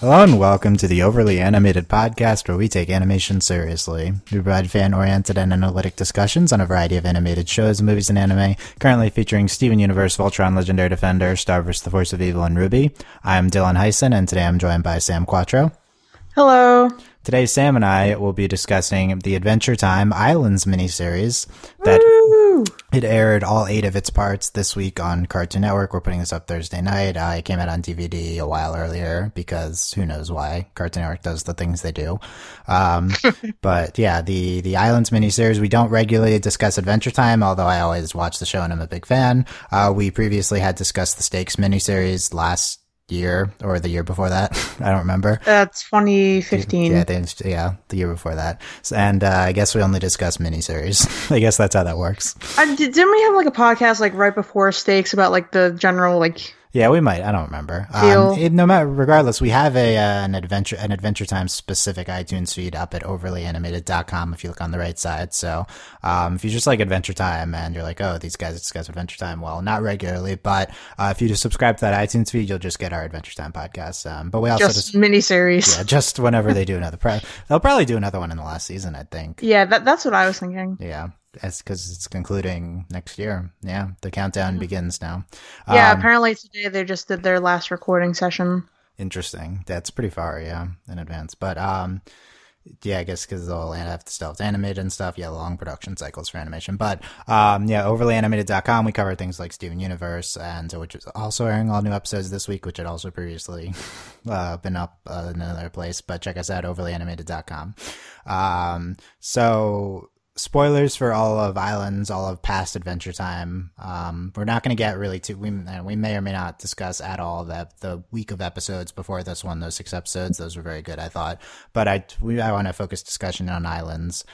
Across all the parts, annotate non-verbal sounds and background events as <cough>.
Hello and welcome to the Overly Animated Podcast, where we take animation seriously. We provide fan-oriented and analytic discussions on a variety of animated shows, movies, and anime, currently featuring Steven Universe, Voltron, Legendary Defender, Star vs. the Force of Evil, and RWBY. I'm Dylan Heisen, and today I'm joined by Sam Quattro. Hello. Today, Sam and I will be discussing the Adventure Time Islands miniseries that! It aired all eight of its parts this week on Cartoon Network. We're putting this up Thursday night. Uh, it came out on DVD a while earlier because who knows why Cartoon Network does the things they do. Um, <laughs> but yeah, the the Islands miniseries. We don't regularly discuss Adventure Time, although I always watch the show and I'm a big fan. Uh, we previously had discussed the Stakes miniseries last year or the year before that. <laughs> I don't remember. That's 2015. Yeah, I think it's- yeah, the year before that. So- And uh, I guess we only discuss miniseries. <laughs> I guess that's how that works. Uh, didn't we have like a podcast like right before Stakes about like the general like Yeah, we might. I don't remember. Um, it, no matter, regardless, we have a uh, an adventure an Adventure Time specific iTunes feed up at overlyanimated.com if you look on the right side. So, um, if you just like Adventure Time and you're like, oh, these guys discuss Adventure Time, well, not regularly, but uh, if you just subscribe to that iTunes feed, you'll just get our Adventure Time podcast. Um, but we also just just miniseries. yeah, just whenever they do another, pre- they'll probably do another one in the last season, I think. Yeah, that, that's what I was thinking. Yeah, that's because it's concluding next year. Yeah, the countdown begins now. Yeah, Um, apparently today they just did their last recording session. Interesting. That's pretty far, yeah, in advance. But um, yeah, I guess because they'll have to still have to animate and stuff. Yeah, long production cycles for animation. But um, yeah, overlyanimated.com. We cover things like Steven Universe, and which is also airing all new episodes this week, which had also previously <laughs> uh, been up uh, in another place. But check us out overlyanimated.com. Um, so spoilers for all of Islands, all of past Adventure Time. Um, we're not going to get really too. We we may or may not discuss at all the the week of episodes before this one. Those six episodes, those were very good, I thought. But I we I want to focus discussion on Islands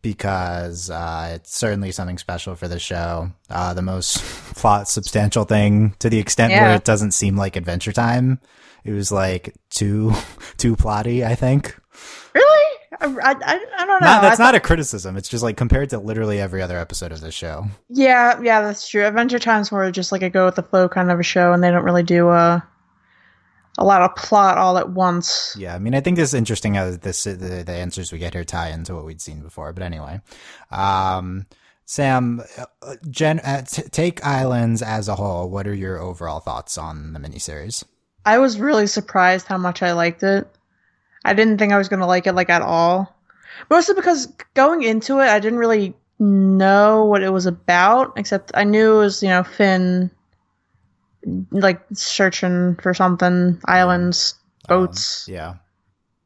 because uh, it's certainly something special for the show. Uh, the most <laughs> plot substantial thing to the extent where it doesn't seem like Adventure Time. It was like too <laughs> too plotty, I think. Really? I, I, I, don't know. Not, that's not a criticism. It's just like compared to literally every other episode of this show. Yeah, yeah, that's true. Adventure Time's more just like a go with the flow kind of a show, and they don't really do uh, a lot of plot all at once. Yeah, I mean, I think it's interesting how this the, the answers we get here tie into what we'd seen before. But anyway, um, Sam, uh, Jen, uh, t- take Islands as a whole. What are your overall thoughts on the miniseries? I was really surprised how much I liked it. I didn't think I was gonna like it like at all. Mostly because going into it, I didn't really know what it was about, except I knew it was, you know, Finn like searching for something, islands, boats, Yeah,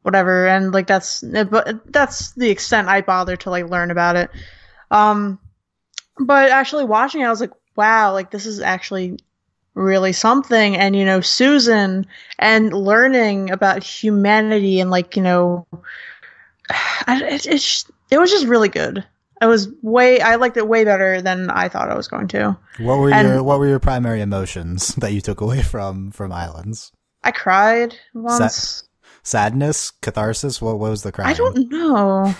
whatever, and like that's but that's the extent I bothered to like learn about it. Um but actually watching it, I was like, wow, like this is actually really something. And you know susan and learning about humanity and like you know <sighs> I, it, it's it was just really good. I was way i liked it way better than i thought i was going to. What were And- your what were your primary emotions <laughs> that you took away from from Islands? i cried once. Sadness, catharsis. What, what was the cry i don't know.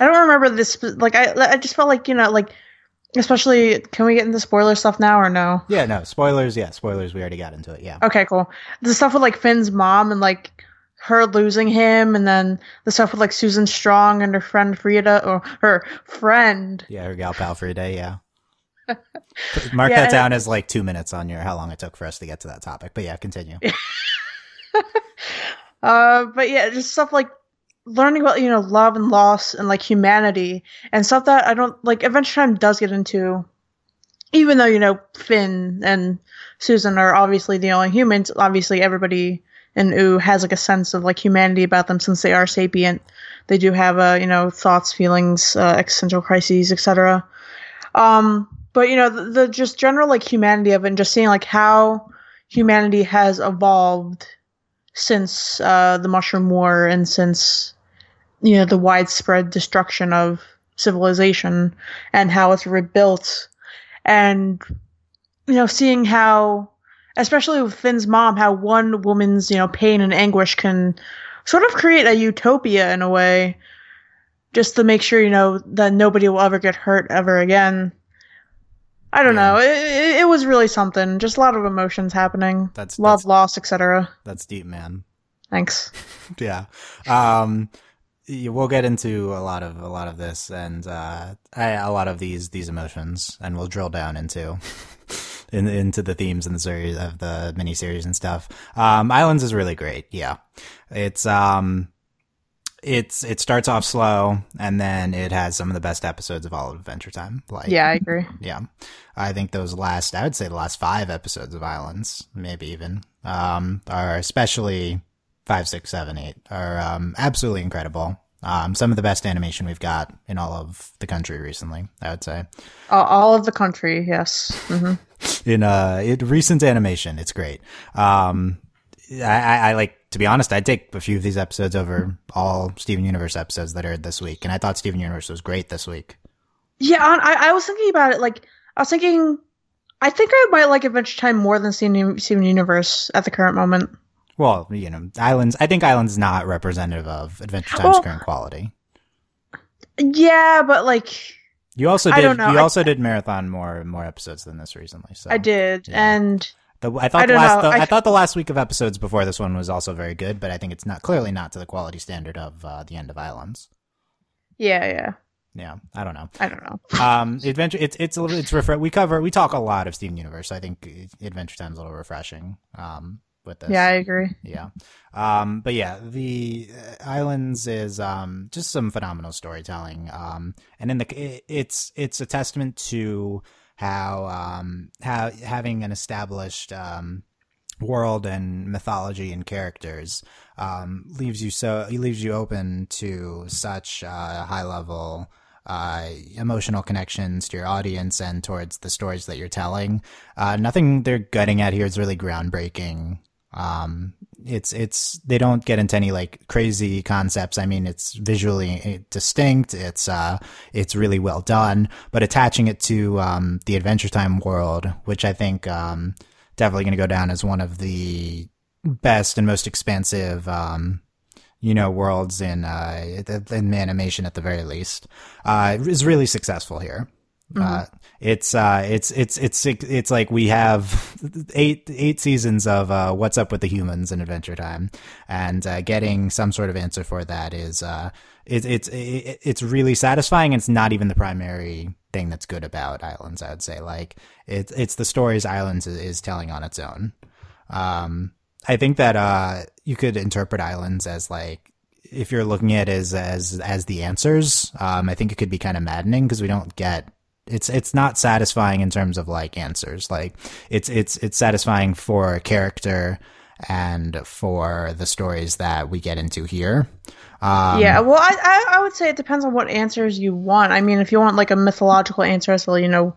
I don't remember this like i i just felt like you know like especially can we get into spoiler stuff now or no Yeah, no spoilers. Yeah, spoilers. We already got into it. Yeah. Okay, cool. The stuff with like Finn's mom and like her losing him, and then the stuff with like Susan Strong and her friend Frieda, or her friend. Yeah, her gal pal for a day. Yeah. <laughs> Mark Yeah, that down as like two minutes on your how long it took for us to get to that topic. But yeah, continue. <laughs> Uh, but yeah, just stuff like learning about you know love and loss and like humanity and stuff that I don't like. Adventure Time does get into, even though you know Finn and Susan are obviously the only humans. Obviously, everybody in Ooo has like a sense of like humanity about them since they are sapient. They do have uh, you know thoughts, feelings, uh, existential crises, etc. Um, but you know the, the just general like humanity of it, and just seeing like how humanity has evolved since uh, the Mushroom War and since you know the widespread destruction of civilization and how it's rebuilt, and you know seeing how, especially with Finn's mom, how one woman's you know pain and anguish can sort of create a utopia in a way, just to make sure you know that nobody will ever get hurt ever again. I don't Yeah. know. It, it, it was really something. Just a lot of emotions happening. That's Love, that's, loss, etc. that's deep, man. Thanks. <laughs> yeah. Um, we'll get into a lot of a lot of this and uh, a lot of these these emotions, and we'll drill down into <laughs> in, into the themes in the series of the miniseries and stuff. Um, Islands is really great. Yeah, it's um, it's it starts off slow and then it has some of the best episodes of all of Adventure Time. Like, yeah, I agree. Yeah, I think those last, I would say the last five episodes of Islands, maybe even, um, are especially five, six, seven, eight, are um, absolutely incredible. Um, some of the best animation we've got in all of the country recently, I would say. Uh, all of the country, yes. Mm-hmm. <laughs> in uh, in recent animation, it's great. Um, I, I, I, like to be honest. I'd take a few of these episodes over all Steven Universe episodes that aired this week, and I thought Steven Universe was great this week. Yeah, I, I was thinking about it. Like, I was thinking, I think I might like Adventure Time more than Steven, Steven Universe at the current moment. Well, you know, Islands. I think Islands not representative of Adventure Time's well, current quality. Yeah, but like you also did. You I, also did marathon more more episodes than this recently. So I did, yeah. and the, I thought I the last the, I, I, thought the last week of episodes before this one was also very good, but I think it's not clearly not to the quality standard of uh, the end of Islands. Yeah, yeah. Yeah, I don't know. I don't know. <laughs> um, Adventure, it's it's a little, it's refresh. We cover, we talk a lot of Steven Universe. So I think Adventure Time's a little refreshing. Um, with this. Yeah, I agree. Yeah. Um, but yeah, the uh, Islands is um, just some phenomenal storytelling. Um, and in the it, it's it's a testament to how um, how having an established um, world and mythology and characters um, leaves you so it leaves you open to such uh, high level uh, emotional connections to your audience and towards the stories that you're telling. Uh, nothing they're getting at here is really groundbreaking um, it's it's they don't get into any like crazy concepts. I mean, it's visually eh, distinct. It's uh, it's really well done. But attaching it to um, the Adventure Time world, which I think um, definitely going to go down as one of the best and most expansive um, you know worlds in uh, in animation at the very least, uh, is really successful here. Mm-hmm. Uh, it's uh, it's it's it's it's like we have <laughs> eight eight seasons of uh, what's up with the humans in Adventure Time, and uh, getting some sort of answer for that is uh, it, it's it, it's really satisfying. It's not even the primary thing that's good about Islands. I would say like it's it's the stories Islands is, is telling on its own. Um, I think that uh, you could interpret Islands as like if you're looking at it as as as the answers. Um, I think it could be kind of maddening because we don't get it's it's not satisfying in terms of like answers. Like it's it's it's satisfying for a character and for the stories that we get into here. Um, yeah, well, I, I, I would say it depends on what answers you want. I mean, if you want like a mythological answer, so you know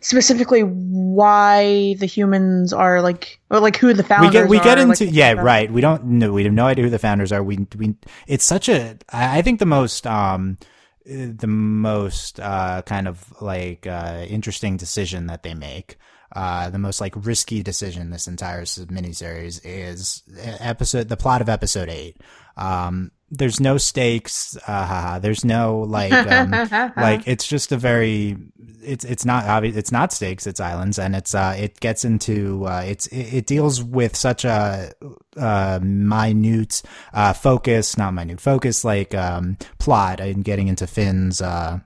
specifically why the humans are like or like who the founders we get we are, get into like, yeah right we don't know we have no idea who the founders are we we it's such a i think the most um the most uh, kind of like uh, interesting decision that they make. Uh, the most like risky decision this entire miniseries is episode the plot of episode eight. Um, there's no stakes. Uh, there's no like, um, <laughs> like it's just a very, it's it's not obvious. It's not stakes. It's islands, and it's uh, it gets into uh, it's it, it deals with such a uh, minute uh, focus, not minute focus, like um, plot and getting into Finn's uh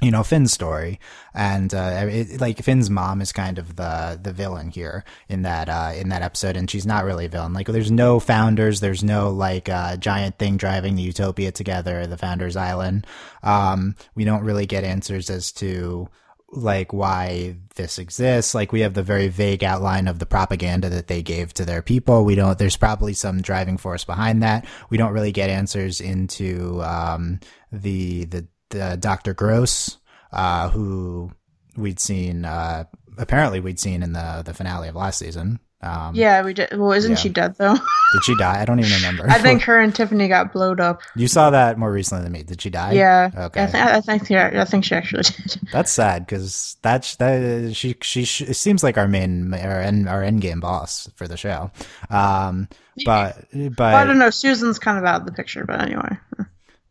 you know Finn's story, and uh, it, like Finn's mom is kind of the the villain here in that uh, in that episode, and she's not really a villain. Like there's no founders, there's no like uh, giant thing driving the utopia together, the Founders Island. Um, we don't really get answers as to like why this exists. Like we have the very vague outline of the propaganda that they gave to their people. We don't. There's probably some driving force behind that. We don't really get answers into um, the the uh, Dr. Gross, uh, who we'd seen, uh, apparently we'd seen in the, the finale of last season. Um, yeah, we did. Well, isn't yeah. she dead though? <laughs> did she die? I don't even remember. I think her and Tiffany got blowed up. You saw that more recently than me. Did she die? Yeah. Okay. I, th- I think yeah, I think she actually <laughs> did. That's sad because that's that she she it seems like our main our end our end game boss for the show. Um, but but well, I don't know. Susan's kind of out of the picture, but anyway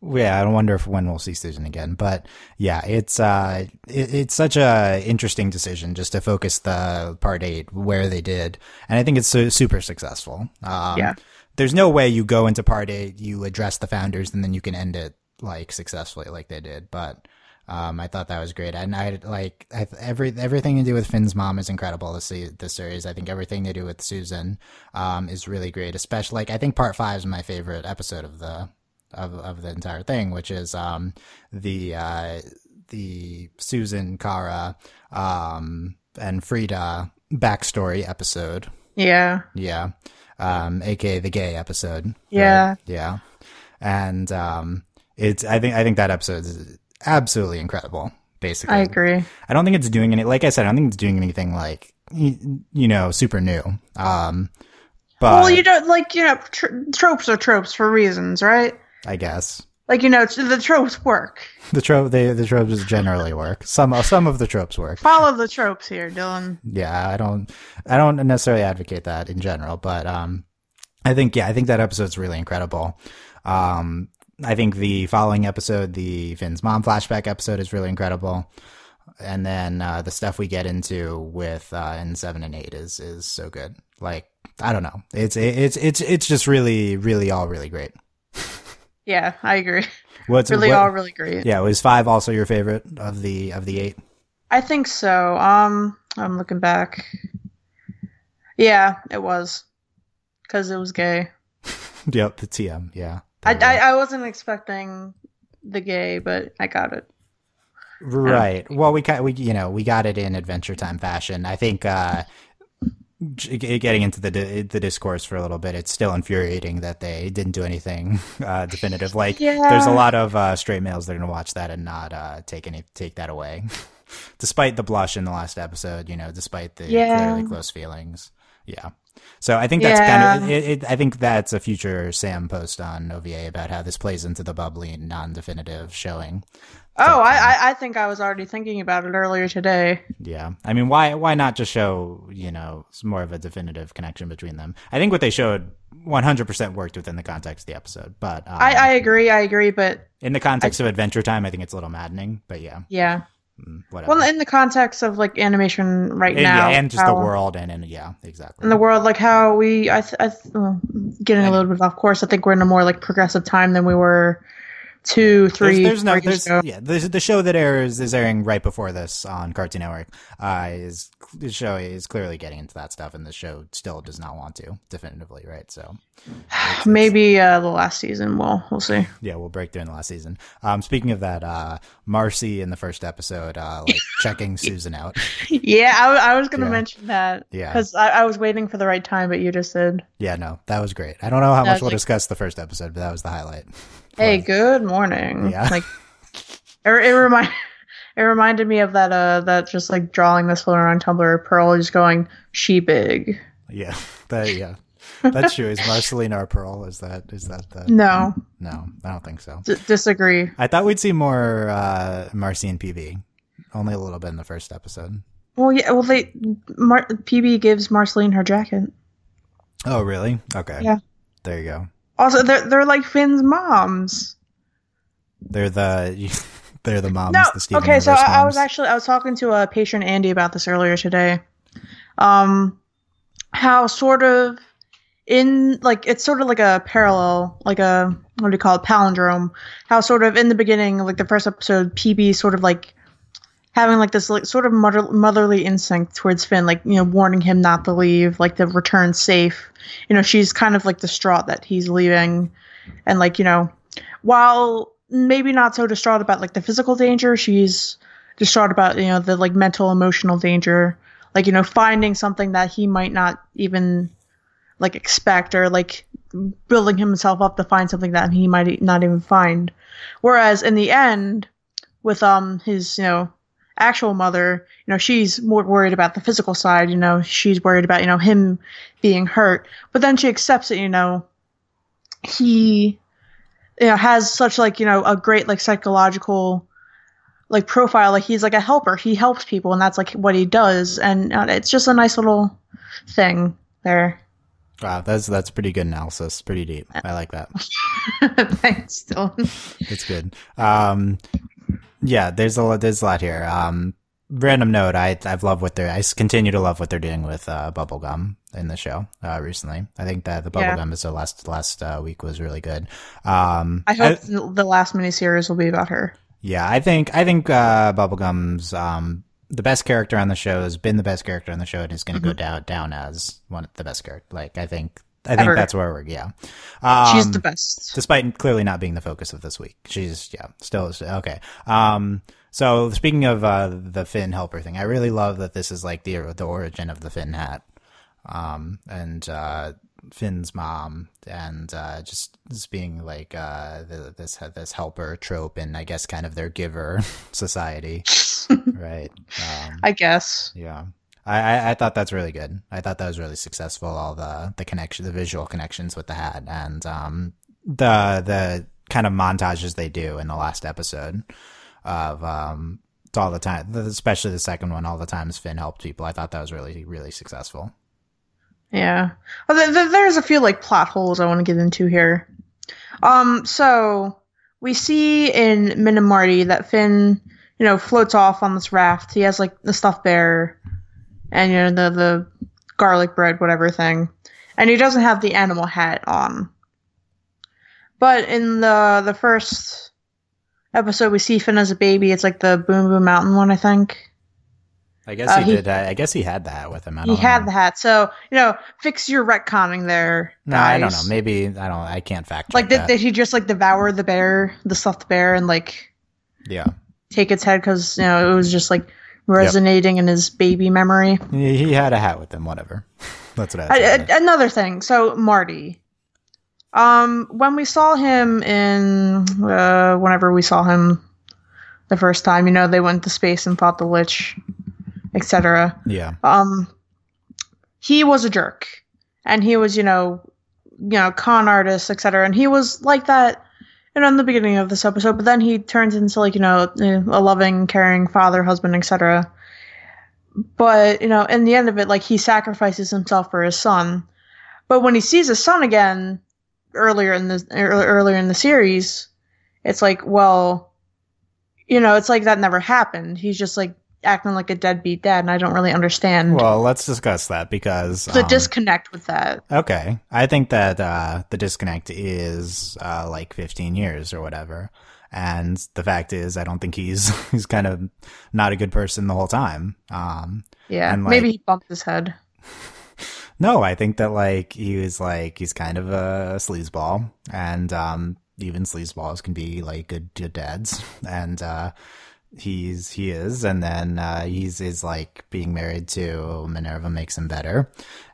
yeah, I don't wonder if when we'll see Susan again. But yeah, it's uh, it, it's such a interesting decision just to focus the part eight where they did, and I think it's su- super successful. Um, yeah. there's no way you go into part eight, you address the founders, and then you can end it like successfully, like they did. But um, I thought that was great, and I like I, every everything to do with Finn's mom is incredible. This this series, I think everything they do with Susan um, is really great. Especially like I think part five is my favorite episode of the of of the entire thing, which is um, the uh, the Susan Kara um, and Frieda backstory episode. Yeah. Yeah. Um, aka the gay episode. Yeah. Right? Yeah. And um, it's I think I think that episode is absolutely incredible. Basically, I agree. I don't think it's doing any. Like I said, I don't think it's doing anything like you, know super new. Um, but well, you don't like you know tr- tropes are tropes for reasons, right? I guess like you know the tropes work. The trope the the tropes generally work. Some some of the tropes work. Follow the tropes here, Dylan. Yeah, I don't I don't necessarily advocate that in general, but um, I think yeah, I think that episode's really incredible. Um, I think the following episode, the Finn's mom flashback episode, is really incredible. And then uh, the stuff we get into with uh, in seven and eight is is so good. Like I don't know, it's it's it's it's just really really all really great. Yeah, I agree. What's <laughs> really what, all really great. Yeah, was five also your favorite of the of the eight? I think so. Um, I'm looking back. Yeah, it was because it was gay. <laughs> yep, the TM. Yeah, I, I, I wasn't expecting the gay, but I got it. Right. Well, we kind we you know we got it in Adventure Time fashion. I think uh, getting into the the discourse for a little bit, it's still infuriating that they didn't do anything <laughs> uh, definitive. Like, yeah. there's a lot of uh, straight males that are going to watch that and not uh, take any take that away, <laughs> despite the blush in the last episode. You know, despite the yeah. clearly close feelings. Yeah. So I think that's yeah. kind of it, it, I think that's a future Sam post on OVA about how this plays into the bubbly non-definitive showing. Oh, I, I think I was already thinking about it earlier today. Yeah, I mean, why why not just show you know more of a definitive connection between them? I think what they showed 100% worked within the context of the episode, but um, I, I agree, I agree, but in the context I, of Adventure Time, I think it's a little maddening. But yeah, yeah, mm, whatever. Well, in the context of like animation right and, now, yeah, and just how, the world, and, and yeah, exactly. In the world, like how we, I, th- I th- getting a little bit off course. I think we're in a more like progressive time than we were two, three. There's, there's no, there's yeah. The, the show that airs is airing right before this on Cartoon Network. Uh, is the show is clearly getting into that stuff, and the show still does not want to definitively, right? So it's, maybe it's, uh, the last season. Well, we'll see. Yeah, we'll break through in the last season. Um, speaking of that, uh, Marcy in the first episode, uh, like <laughs> checking Susan out. Yeah, I, I was going to yeah. mention that. Yeah, because I, I, was waiting for the right time, but you just said. Yeah, no, that was great. I don't know how much we'll like, discuss the first episode, but that was the highlight. Hey, good morning. Yeah. Like <laughs> it, it remind <laughs> it reminded me of that uh that just like drawing this floating around Tumblr, Pearl just going, She big. Yeah. <laughs> That yeah. That's true. Is Marcelina or Pearl? Is that is that the No. No, I don't think so. D- disagree. I thought we'd see more uh Marcy and PB. Only a little bit in the first episode. Well yeah, well they Mar- PB gives Marceline her jacket. Oh really? Okay. Yeah. There you go. Also, they're they're like Finn's moms. They're the <laughs> they're the moms. No, the okay. So I, I, was actually I was talking to a patron Andy about this earlier today. Um, how sort of in like it's sort of like a parallel, like a what do you call it, palindrome? How sort of in the beginning, like the first episode, PB sort of like having like this like sort of mother- motherly instinct towards Finn, like you know, warning him not to leave, like to return safe. You know, she's kind of like distraught that he's leaving, and like you know, while maybe not so distraught about like the physical danger, she's distraught about you know the like mental emotional danger, like you know, finding something that he might not even like expect or like building himself up to find something that he might not even find. Whereas in the end, with um his you know actual mother, you know, she's more worried about the physical side, you know, she's worried about, you know, him being hurt. But then she accepts it, you know, he you know has such like, you know, a great like psychological like profile like he's like a helper. He helps people and that's like what he does and uh, it's just a nice little thing there. Wow, that's that's pretty good analysis. Pretty deep. I like that. <laughs> Thanks, Dylan. it's good. Um, yeah, there's a lot, there's a lot here. Um, random note, I I've loved what they're I continue to love what they're doing with uh, bubblegum in the show uh, recently. I think that the Yeah. bubblegum episode last last uh, week was really good. Um, I hope the last miniseries will be about her. yeah, I think I think uh, bubblegum's um, the best character on the show has been the best character on the show and is going to go down down as one of the best character. Like I think I think Ever. that's where we're yeah. Um, She's the best. despite clearly not being the focus of this week. She's yeah, still is okay. Um, so speaking of uh, the Finn helper thing, I really love that this is like the the origin of the Finn hat, um, and uh, Finn's mom, and uh, just just being like uh, the, this this helper trope, and I guess kind of their giver <laughs> society, <laughs> right? Um, I guess. yeah. I, I, thought that's really good. I thought that was really successful. All the the connection, the visual connections with the hat, and um, the the kind of montages they do in the last episode of um, all the time, especially the second one. All the times Finn helped people. I thought that was really really successful. Yeah. Th- there's a few like plot holes I want to get into here. Um, so we see in Min and Marty that Finn, you know, floats off on this raft. He has like the stuffed bear and you know the the garlic bread, whatever thing, and he doesn't have the animal hat on. But in the the first episode, we see Finn as a baby. It's like the Boom Boom Mountain one, I think. I guess Uh, he, he- did. I, I guess he had that with him. I He don't had know. the hat, so you know, fix your retconning there. No, I don't know. Maybe I don't. I can't fact Like, did, that. did he just like devour the bear, the stuffed bear, and like yeah, take its head because you know it was just like resonating in his baby memory? he, he had a hat with him. Whatever. <laughs> That's what I. I, said. I- another thing, so Marty, um, when we saw him in uh, whenever we saw him the first time, you know, they went to space and fought the Lich, etc. yeah. um he was a jerk and he was you know you know con artist etc and he was like that you know in the beginning of this episode but then he turns into like you know a loving caring father husband etc but you know in the end of it like he sacrifices himself for his son. But when he sees his son again earlier in the earlier in the series it's like well you know it's like that never happened. He's just like acting like a deadbeat dad and i don't really understand Well, let's discuss that because the um, disconnect with that. Okay, I think that uh, the disconnect is uh, like 15 years or whatever, and the fact is, I don't think he's <laughs> he's kind of not a good person the whole time. Um, Yeah, and, maybe he bumped his head. <laughs> no, I think that like he was like he's kind of a sleazeball, and um, even sleazeballs can be like good, good dads, <laughs> and uh, he's he is, and then uh, he's is like being married to Minerva makes him better,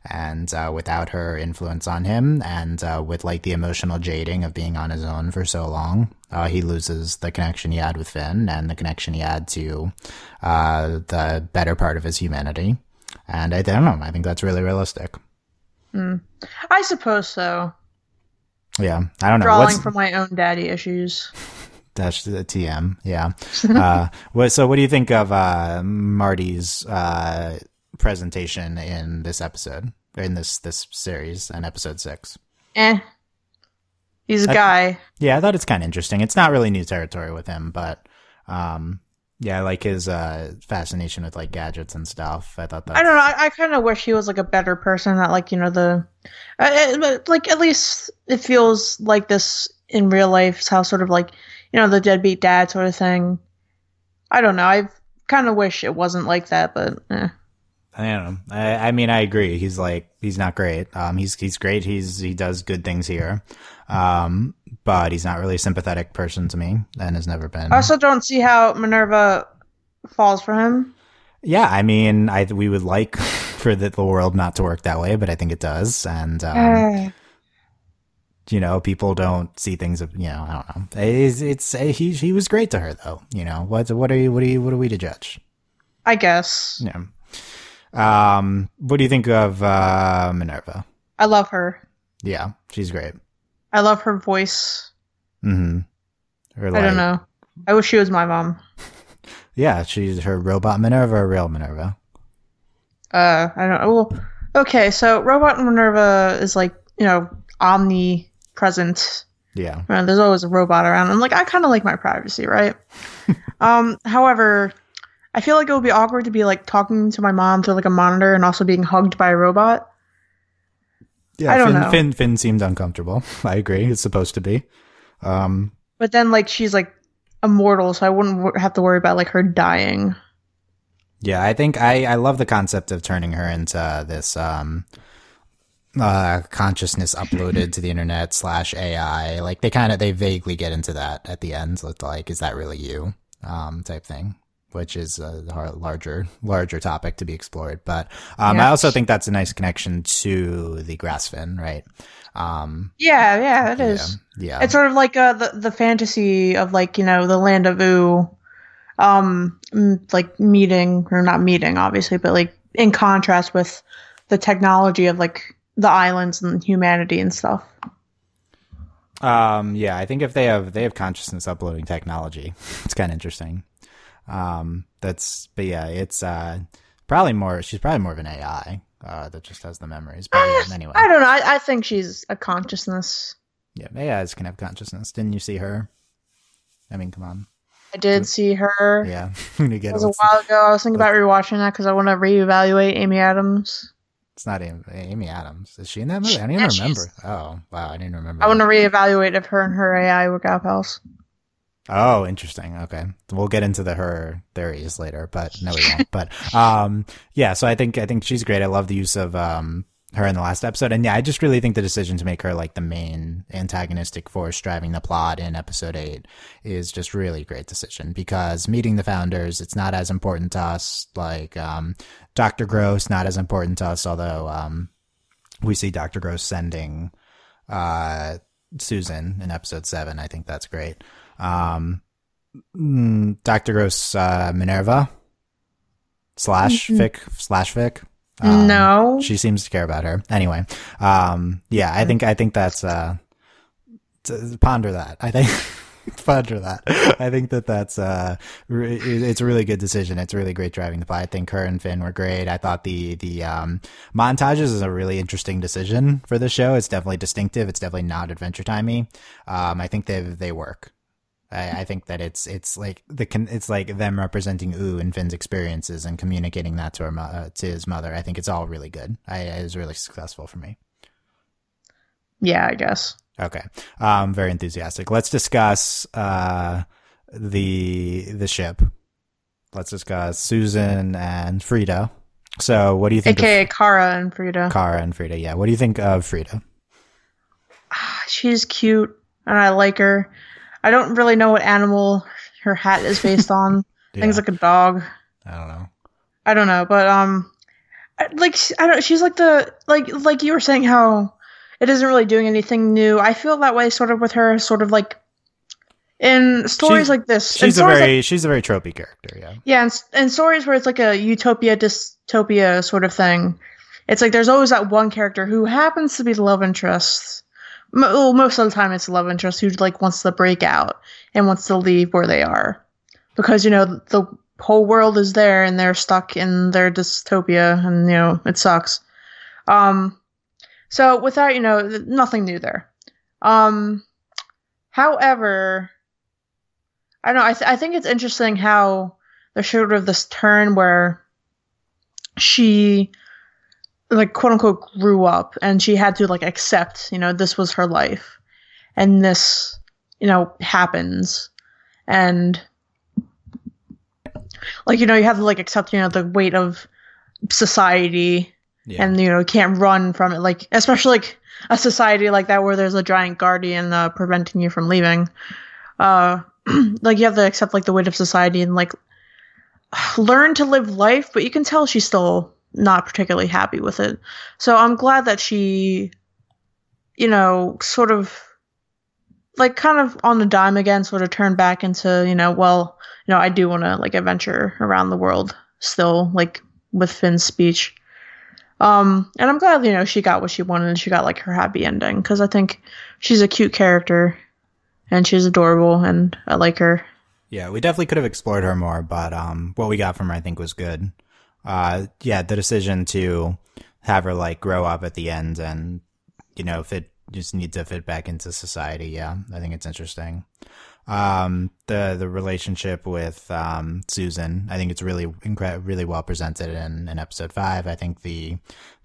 and uh, without her influence on him, and uh, with like the emotional jading of being on his own for so long, uh, he loses the connection he had with Finn and the connection he had to uh, the better part of his humanity. And I, I don't know. I think that's really realistic. mm. I suppose so. Yeah, I don't know. Drawing What's from my own daddy issues. <laughs> the TM? Yeah. <laughs> uh, what, so, what do you think of uh, Marty's uh, presentation in this episode, in this this series, in episode six? Eh. He's a I- guy. Yeah, I thought it's kind of interesting. It's not really new territory with him, but um, yeah, I like his uh, fascination with like gadgets and stuff. I thought that I don't know. I, I kind of wish he was like a better person. That like you know the, uh, uh, but, like at least it feels like this in real life. How sort of like you know the deadbeat dad sort of thing. I don't know. I kind of wish it wasn't like that, but eh. I don't know. I, I mean, I agree. He's like he's not great. Um, he's he's great. He's he does good things here, um, but he's not really a sympathetic person to me, and has never been. I also don't see how Minerva falls for him. yeah, I mean, I we would like <laughs> for the, the world not to work that way, but I think it does, and um, Eh. You know, people don't see things. of You know, I don't know. It's, it's he he was great to her though. You know, what what are you what are you what are we to judge? I guess. Yeah. Um, what do you think of uh, Minerva? I love her. Yeah, she's great. I love her voice. Mm-hmm. Her, I don't know. I wish she was my mom. <laughs> Yeah, she's her robot Minerva or real Minerva. Uh, I don't. Well, okay. So Robot Minerva is like you know omnipresent. Yeah. Uh, there's always a robot around. and like I kind of like my privacy, right? <laughs> um, however, I feel like it would be awkward to be like talking to my mom through like a monitor and also being hugged by a robot. Yeah, I don't Finn, know. Finn Finn seemed uncomfortable. <laughs> I agree. It's supposed to be. Um, But then like she's like immortal, so I wouldn't w- have to worry about like her dying. Yeah, I think I, I love the concept of turning her into this um uh consciousness uploaded to the internet slash AI. Like they kind of they vaguely get into that at the end. With like, is that really you? Um, type thing, which is a larger larger topic to be explored. But um, I also think that's a nice connection to the Grass Finn, right? Um, Yeah, yeah, it is. yeah, It's sort of like uh, the the fantasy of like you know the land of Ooo, um, like meeting or not meeting, obviously, but like in contrast with the technology of like the islands and humanity and stuff. Um, yeah, I think if they have they have consciousness uploading technology, <laughs> it's kind of interesting. Um, that's but yeah, it's uh probably more. She's probably more of an AI uh, that just has the memories. But yeah, <sighs> anyway, I don't know. I, I think she's a consciousness. yeah, AIs can have consciousness. Didn't you see her? I mean, come on. I did see her. Yeah, you It get it. was a while ago. I was thinking <laughs> about rewatching that because I want to reevaluate Amy Adams. It's not Amy, Amy Adams. Is she in that movie? I don't even Yeah, remember. Oh, wow, I didn't remember. I want to reevaluate if her and her AI were gal pals. Oh, interesting. Okay. We'll get into the her theories later, but no we won't. but um yeah, so I think I think she's great. I love the use of um her in the last episode. And yeah, I just really think the decision to make her like the main antagonistic force driving the plot in episode 8 is just really great decision because meeting the founders, it's not as important to us like um Dr. Gross not as important to us although um we see Dr. Gross sending uh Susan in episode 7. I think that's great. Um, mm, Dr. Gross, uh, Minerva slash Vic slash Vic. Um, no. she seems to care about her. Anyway, um, yeah, I think I think that's uh, t- ponder that. I think <laughs> ponder that. I think that that's uh, re- it's a really good decision. It's a really great driving the plot. I think her and Finn were great. I thought the the um, montages is a really interesting decision for the show. It's definitely distinctive. It's definitely not Adventure Timey. Um, I think they they work. I, I think that it's it's like the it's like them representing Ooo and Finn's experiences and communicating that to her uh, to his mother. I think it's all really good. I, it was really successful for me. yeah, I guess. Okay, um, very enthusiastic. Let's discuss uh the the ship. Let's discuss Susan and Frieda. So, what do you think AKA of Kara and Frieda. Kara and Frieda? Yeah, what do you think of Frieda? She's cute and I like her. I don't really know what animal her hat is based on. <laughs> I think it's Yeah, like a dog. I don't know. I don't know, but um, like I don't. She's like the like like you were saying how it isn't really doing anything new. I feel that way sort of with her, sort of like in stories She's- like this. She's a stories like- very she's a very tropey character. Yeah. yeah, and, and stories where it's like a utopia dystopia sort of thing. It's like there's always that one character who happens to be the love interest. Well, most of the time it's love interest who like wants to break out and wants to leave where they are, because you know the whole world is there and they're stuck in their dystopia and you know it sucks. Um, so without you know nothing new there. Um, however, I don't know. I, th- I think it's interesting how there's sort of this turn where she, like, quote unquote, grew up and she had to, like, accept, you know, this was her life and this, you know, happens. And, like, you know, you have to, like, accept, you know, the weight of society Yeah. and you know you can't run from it like especially like a society like that where there's a giant guardian uh, preventing you from leaving uh <clears throat> like you have to accept like the weight of society and like <sighs> learn to live life but you can tell she's still not particularly happy with it so i'm glad that she you know sort of like kind of on the dime again sort of turned back into you know well you know i do want to like adventure around the world still like with finn's speech um, and I'm glad you know she got what she wanted and she got like her happy ending because I think she's a cute character and she's adorable and I like her. Yeah, we definitely could have explored her more, but um, what we got from her, I think, was good. Uh, yeah, the decision to have her like grow up at the end and you know fit just need to fit back into society. Yeah, I think it's interesting. um, the the relationship with um, Susan. I think it's really incre- really well presented in, in episode five. I think the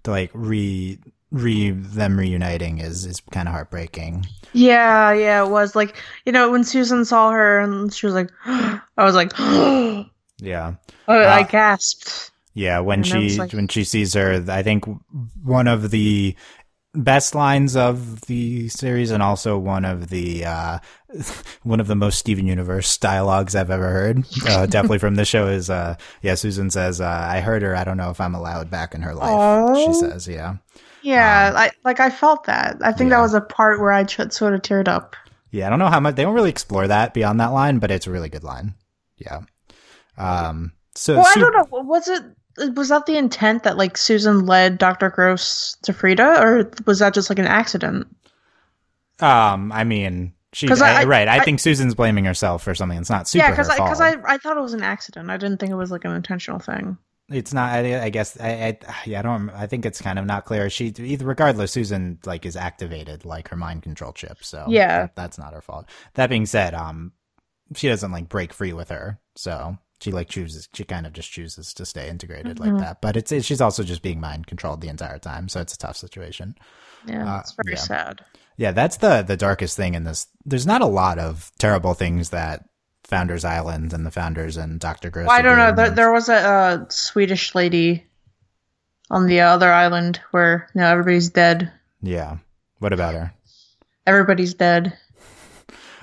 the like re re them reuniting is is kind of heartbreaking. Yeah, yeah, it was like you know when Susan saw her and she was like, <gasps> I was like, <gasps> Yeah. oh, I Uh, gasped. Yeah, when And she like- when she sees her, I think one of the best lines of the series, and also one of the uh, <laughs> one of the most Steven Universe dialogues I've ever heard. Uh, <laughs> definitely from the show is, uh, yeah. Susan says, uh, "I heard her. I don't know if I'm allowed back in her life." She says, "Yeah, Yeah, I like I felt that. I think Um, Yeah. that was a part where I ch- sort of teared up. yeah." I don't know how much they don't really explore that beyond that line, but it's a really good line. Yeah. Um. So Well, I don't know. Was it was that the intent that like Susan led Dr. Gross to Frieda, or was that just like an accident? Um. I mean. She, 'Cause I- I- right. I, I- think Susan's blaming herself for something It's not super yeah, because I because I I thought it was an accident. I didn't think it was like an intentional thing. it's not I, I guess I, I yeah I don't I think it's kind of not clear she either regardless Susan like is activated like her mind control chip so Yeah. that- that's not her fault that being said um she doesn't like break free with her so she like chooses she kind of just chooses to stay integrated Mhm. like that but it's it, she's also just being mind controlled the entire time so it's a tough situation Yeah, Uh, it's very yeah. sad. yeah that's the the darkest thing in this there's not a lot of terrible things that Founders Island and the Founders and Dr. Gross Well, I don't know. There, there was a uh, Swedish lady on the other island where you know everybody's dead. yeah what about her Everybody's dead. <laughs>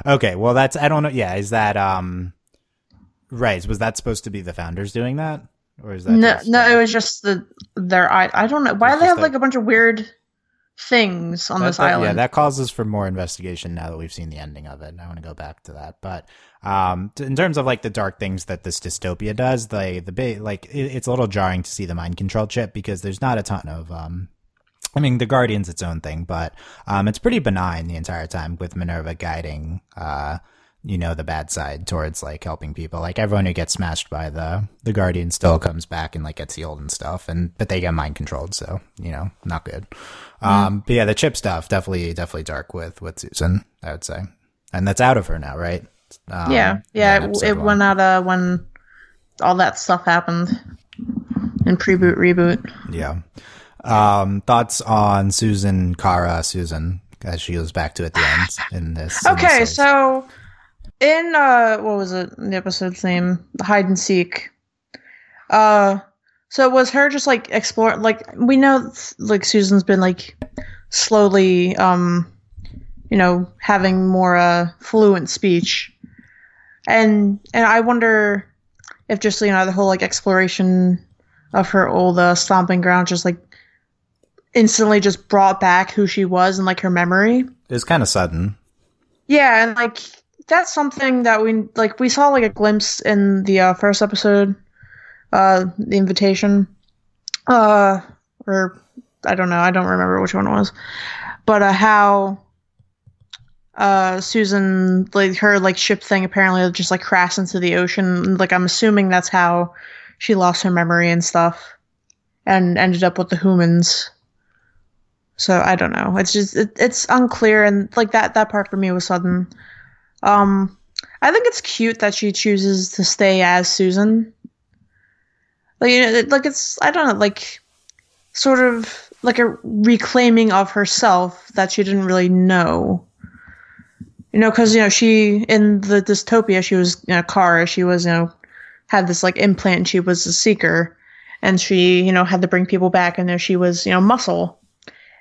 Okay, well that's I don't know. Yeah, is that um right? Was that supposed to be the founders doing that, or is that No, just, no, it was just the their I. I don't know why do they have like a bunch of weird things on that- this that- island. Yeah, that causes for more investigation now that we've seen the ending of it. and I want to go back to that, but um, in terms of like the dark things that this dystopia does, the the big like it, it's a little jarring to see the mind control chip because there's not a ton of um. I mean, the Guardian's its own thing, but um, it's pretty benign the entire time with Minerva guiding, uh, you know, the bad side towards like helping people. Like everyone who gets smashed by the the Guardian still comes back and like gets healed and stuff, and but they get mind controlled, so you know, not good. Um, but yeah, the chip stuff definitely definitely dark with with Susan, I would say, and that's out of her now, right? Um, yeah, yeah. It, it went out uh, when all that stuff happened in pre-boot reboot. Yeah. Um, thoughts on Susan, Kara, Susan, as she goes back to at the end in this. in this Okay, so in uh what was it? The episode's name, hide and seek. Uh so was her just like explore like we know like Susan's been like slowly um you know having more uh fluent speech. And and I wonder if just you know the whole like exploration of her old uh, stomping ground just like instantly just brought back who she was and like her memory. It's kind of sudden. Yeah, and like that's something that we like we saw like a glimpse in the uh, first episode, uh, the invitation, uh, or I don't know, I don't remember which one it was, but uh, how uh Susan like her like ship thing apparently just like crashed into the ocean. Like I'm assuming that's how she lost her memory and stuff, and ended up with the humans. So I don't know. It's just it, it's unclear, and like that that part for me was sudden. Um, I think it's cute that she chooses to stay as Susan. Like you know, like it's I don't know, like sort of like a reclaiming of herself that she didn't really know. You know, because you know she in the dystopia she was you know Kara. She was you know had this like implant. And she was a seeker, and she you know had to bring people back. And there she was you know muscle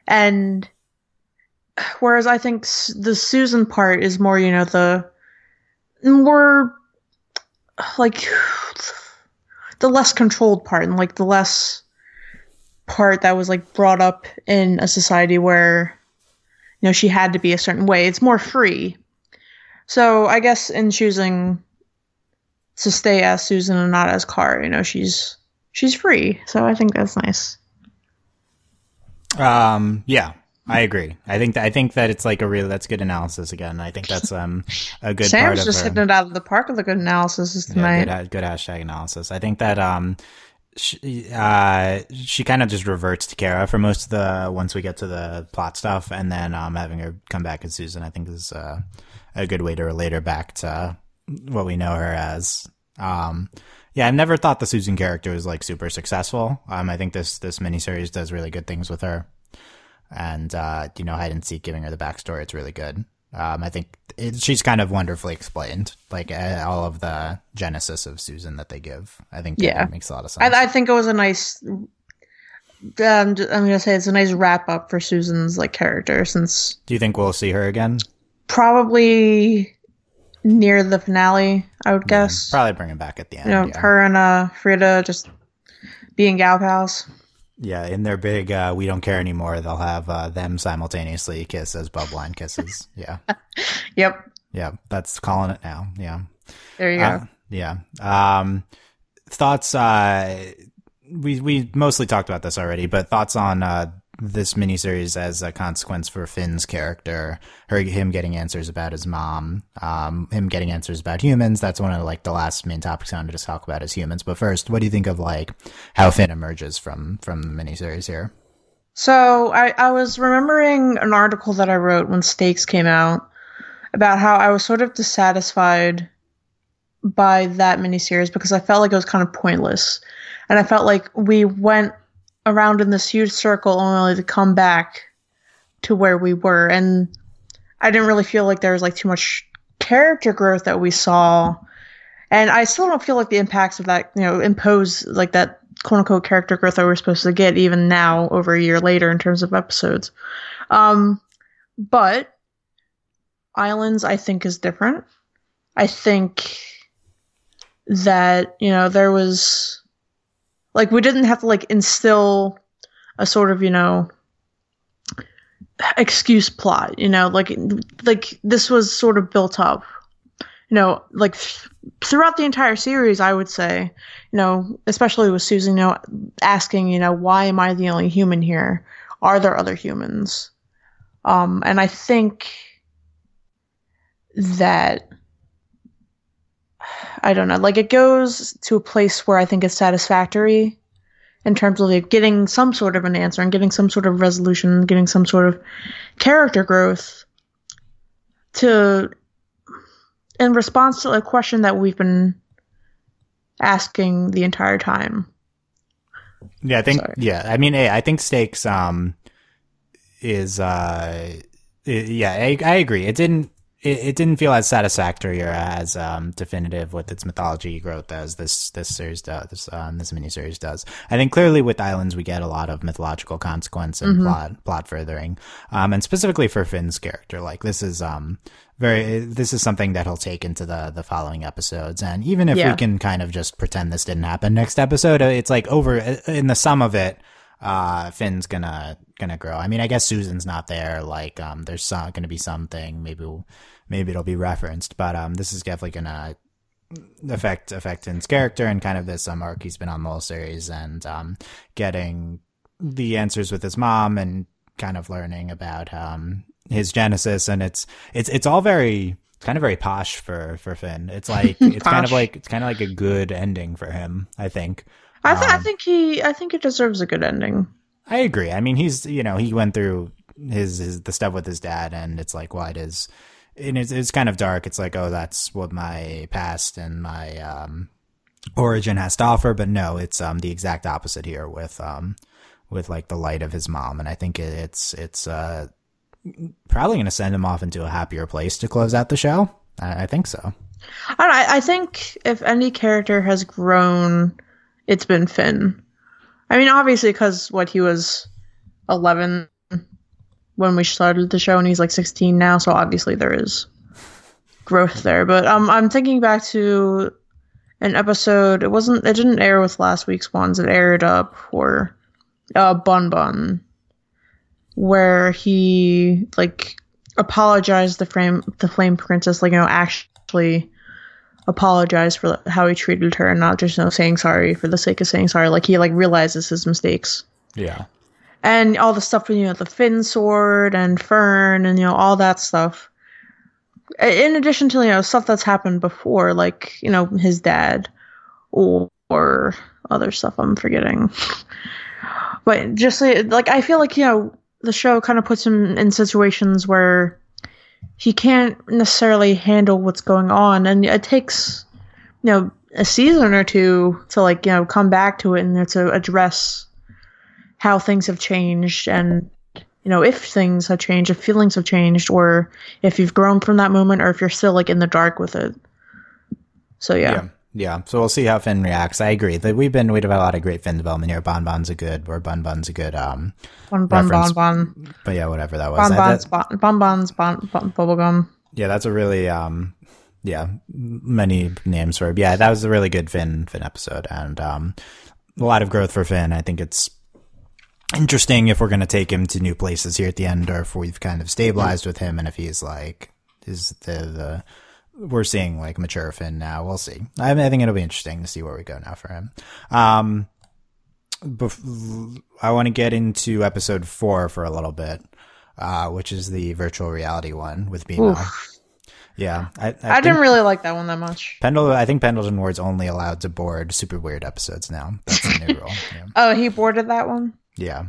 and whereas I think the Susan part is more, you know, the more like <sighs> the less controlled part and like the less part that was like brought up in a society where you know she had to be a certain way. It's more free. So I guess in choosing to stay as Susan and not as Car, you know, she's she's free. So I think that's nice. Um, yeah, I agree. I think that I think that it's like a real that's good analysis again. I think that's um a good part Sam's just hitting it out of the park with a good analysis Yeah, tonight. good, good hashtag analysis. I think that um, she, uh, she kind of just reverts to Kara for most of the once we get to the plot stuff, and then um, having her come back as Susan, I think is uh, a good way to relate her back to what we know her as. Um, yeah, I've never thought the Susan character was like super successful. Um, I think this this miniseries does really good things with her, and uh, you know, hide and seek giving her the backstory. It's really good. Um, I think it, she's kind of wonderfully explained, like uh, all of the genesis of Susan that they give. I think Yeah. makes a lot of sense. I, I think it was a nice. Um, I'm gonna say it's a nice wrap up for Susan's like character since Do you think we'll see her again? probably near the finale. I would guess. Probably bring her back at the end. you know, yeah. her and uh Frieda just being gal pals. Yeah, in their big uh, "We don't care anymore," they'll have uh, them simultaneously kiss as Bubbline kisses. <laughs> Yeah, Yep. yeah, that's calling it now. Yeah, There you go. Uh, yeah. Um, thoughts? Uh, we we mostly talked about this already, but thoughts on uh, this miniseries as a consequence for Finn's character, her him getting answers about his mom, um, him getting answers about humans. That's one of like the last main topics I wanted to talk about is humans. But first, what do you think of like how Finn emerges from from the miniseries here? So I, I was remembering an article that I wrote when Stakes came out about how I was sort of dissatisfied by that miniseries because I felt like it was kind of pointless. And I felt like we went around in this huge circle only to come back to where we were. And I didn't really feel like there was like too much character growth that we saw. And I still don't feel like the impacts of that, you know, impose like that quote unquote character growth that we're supposed to get even now over a year later in terms of episodes. Um, but Islands, I think, is different. I think that, you know, there was like we didn't have to like instill a sort of, you know, excuse plot, you know, like like this was sort of built up. You know, like th- throughout the entire series, I would say, you know, especially with Susan, you know, asking, you know, why am I the only human here? Are there other humans? Um, and I think that I don't know, like it goes to a place where I think it's satisfactory in terms of like getting some sort of an answer and getting some sort of resolution, getting some sort of character growth to in response to a question that we've been asking the entire time. Yeah, I think. Sorry. Yeah, I mean, I think stakes um is uh yeah, I, I agree. It didn't it, it didn't feel as satisfactory or as um definitive with its mythology growth as this this series does. This um, this miniseries does. I think clearly with Islands we get a lot of mythological consequence and plot plot furthering, um, and specifically for Finn's character. Like this is um very this is something that he'll take into the the following episodes and even if Yeah. we can kind of just pretend this didn't happen next episode uh, it's like over in the sum of it uh finn's gonna gonna grow i mean i guess susan's not there like um there's some, gonna be something maybe we'll, maybe it'll be referenced but um this is definitely gonna affect affect finn's character and kind of this um arc he's been on the whole series and um getting the answers with his mom and kind of learning about um his genesis and it's it's it's all very it's kind of very posh for for Finn. It's like <laughs> it's kind of like it's kind of like a good ending for him, I think. I, th- I Um, think he I think he deserves a good ending. I agree. I mean, he's you know, he went through his, his the stuff with his dad and it's like well, it is and it's it's kind of dark. It's like, oh, that's what my past and my um origin has to offer, but no, it's um the exact opposite here with um with like the light of his mom and I think it's it's uh probably going to send him off into a happier place to close out the show. I, I think so. I, think if any character has grown, it's been Finn. I mean, obviously, because what he was eleven when we started the show, and he's like sixteen now, so obviously there is growth there. But um, I'm thinking back to an episode. It wasn't. It didn't air with last week's ones. It aired up for uh, Bun Bun, where he like apologized the frame the Flame Princess, like you know, actually apologize for how he treated her and not just you know saying sorry for the sake of saying sorry like he like realizes his mistakes Yeah. And all the stuff with you know the Finn sword and fern and you know all that stuff. In addition to you know stuff that's happened before like you know his dad or, or other stuff i'm forgetting. <laughs> But just like, i feel like you know the show kind of puts him in situations where he can't necessarily handle what's going on, and it takes you know a season or two to like you know come back to it and to address how things have changed and you know if things have changed if feelings have changed or if you've grown from that moment or if you're still like in the dark with it so yeah, yeah. Yeah, so we'll see how Finn reacts. I agree that we've been we've had a lot of great Finn development here. Bon Bon's a good, or Bun Bun's a good um. Bon Bon Bon Bon. But yeah, whatever that was. Bon Bon's bon, bon Bon's bon, bon bubblegum. Yeah, that's a really um yeah, many names for it. Yeah, that was a really good Finn Finn episode and um a lot of growth for Finn. I think it's interesting if we're going to take him to new places here at the end or if we've kind of stabilized with him and if he's like is the the we're seeing like mature Finn now. We'll see. I, mean, I think it'll be interesting to see where we go now for him. Um bef- I want to get into episode 4 for a little bit. Uh, which is the virtual reality one with. Oof. Yeah, I, I, I, didn't really like that one that much. Pendle. I think Pendleton Ward's only allowed to board super weird episodes now. That's the new <laughs> rule. Yeah. Oh, he boarded that one. Yeah,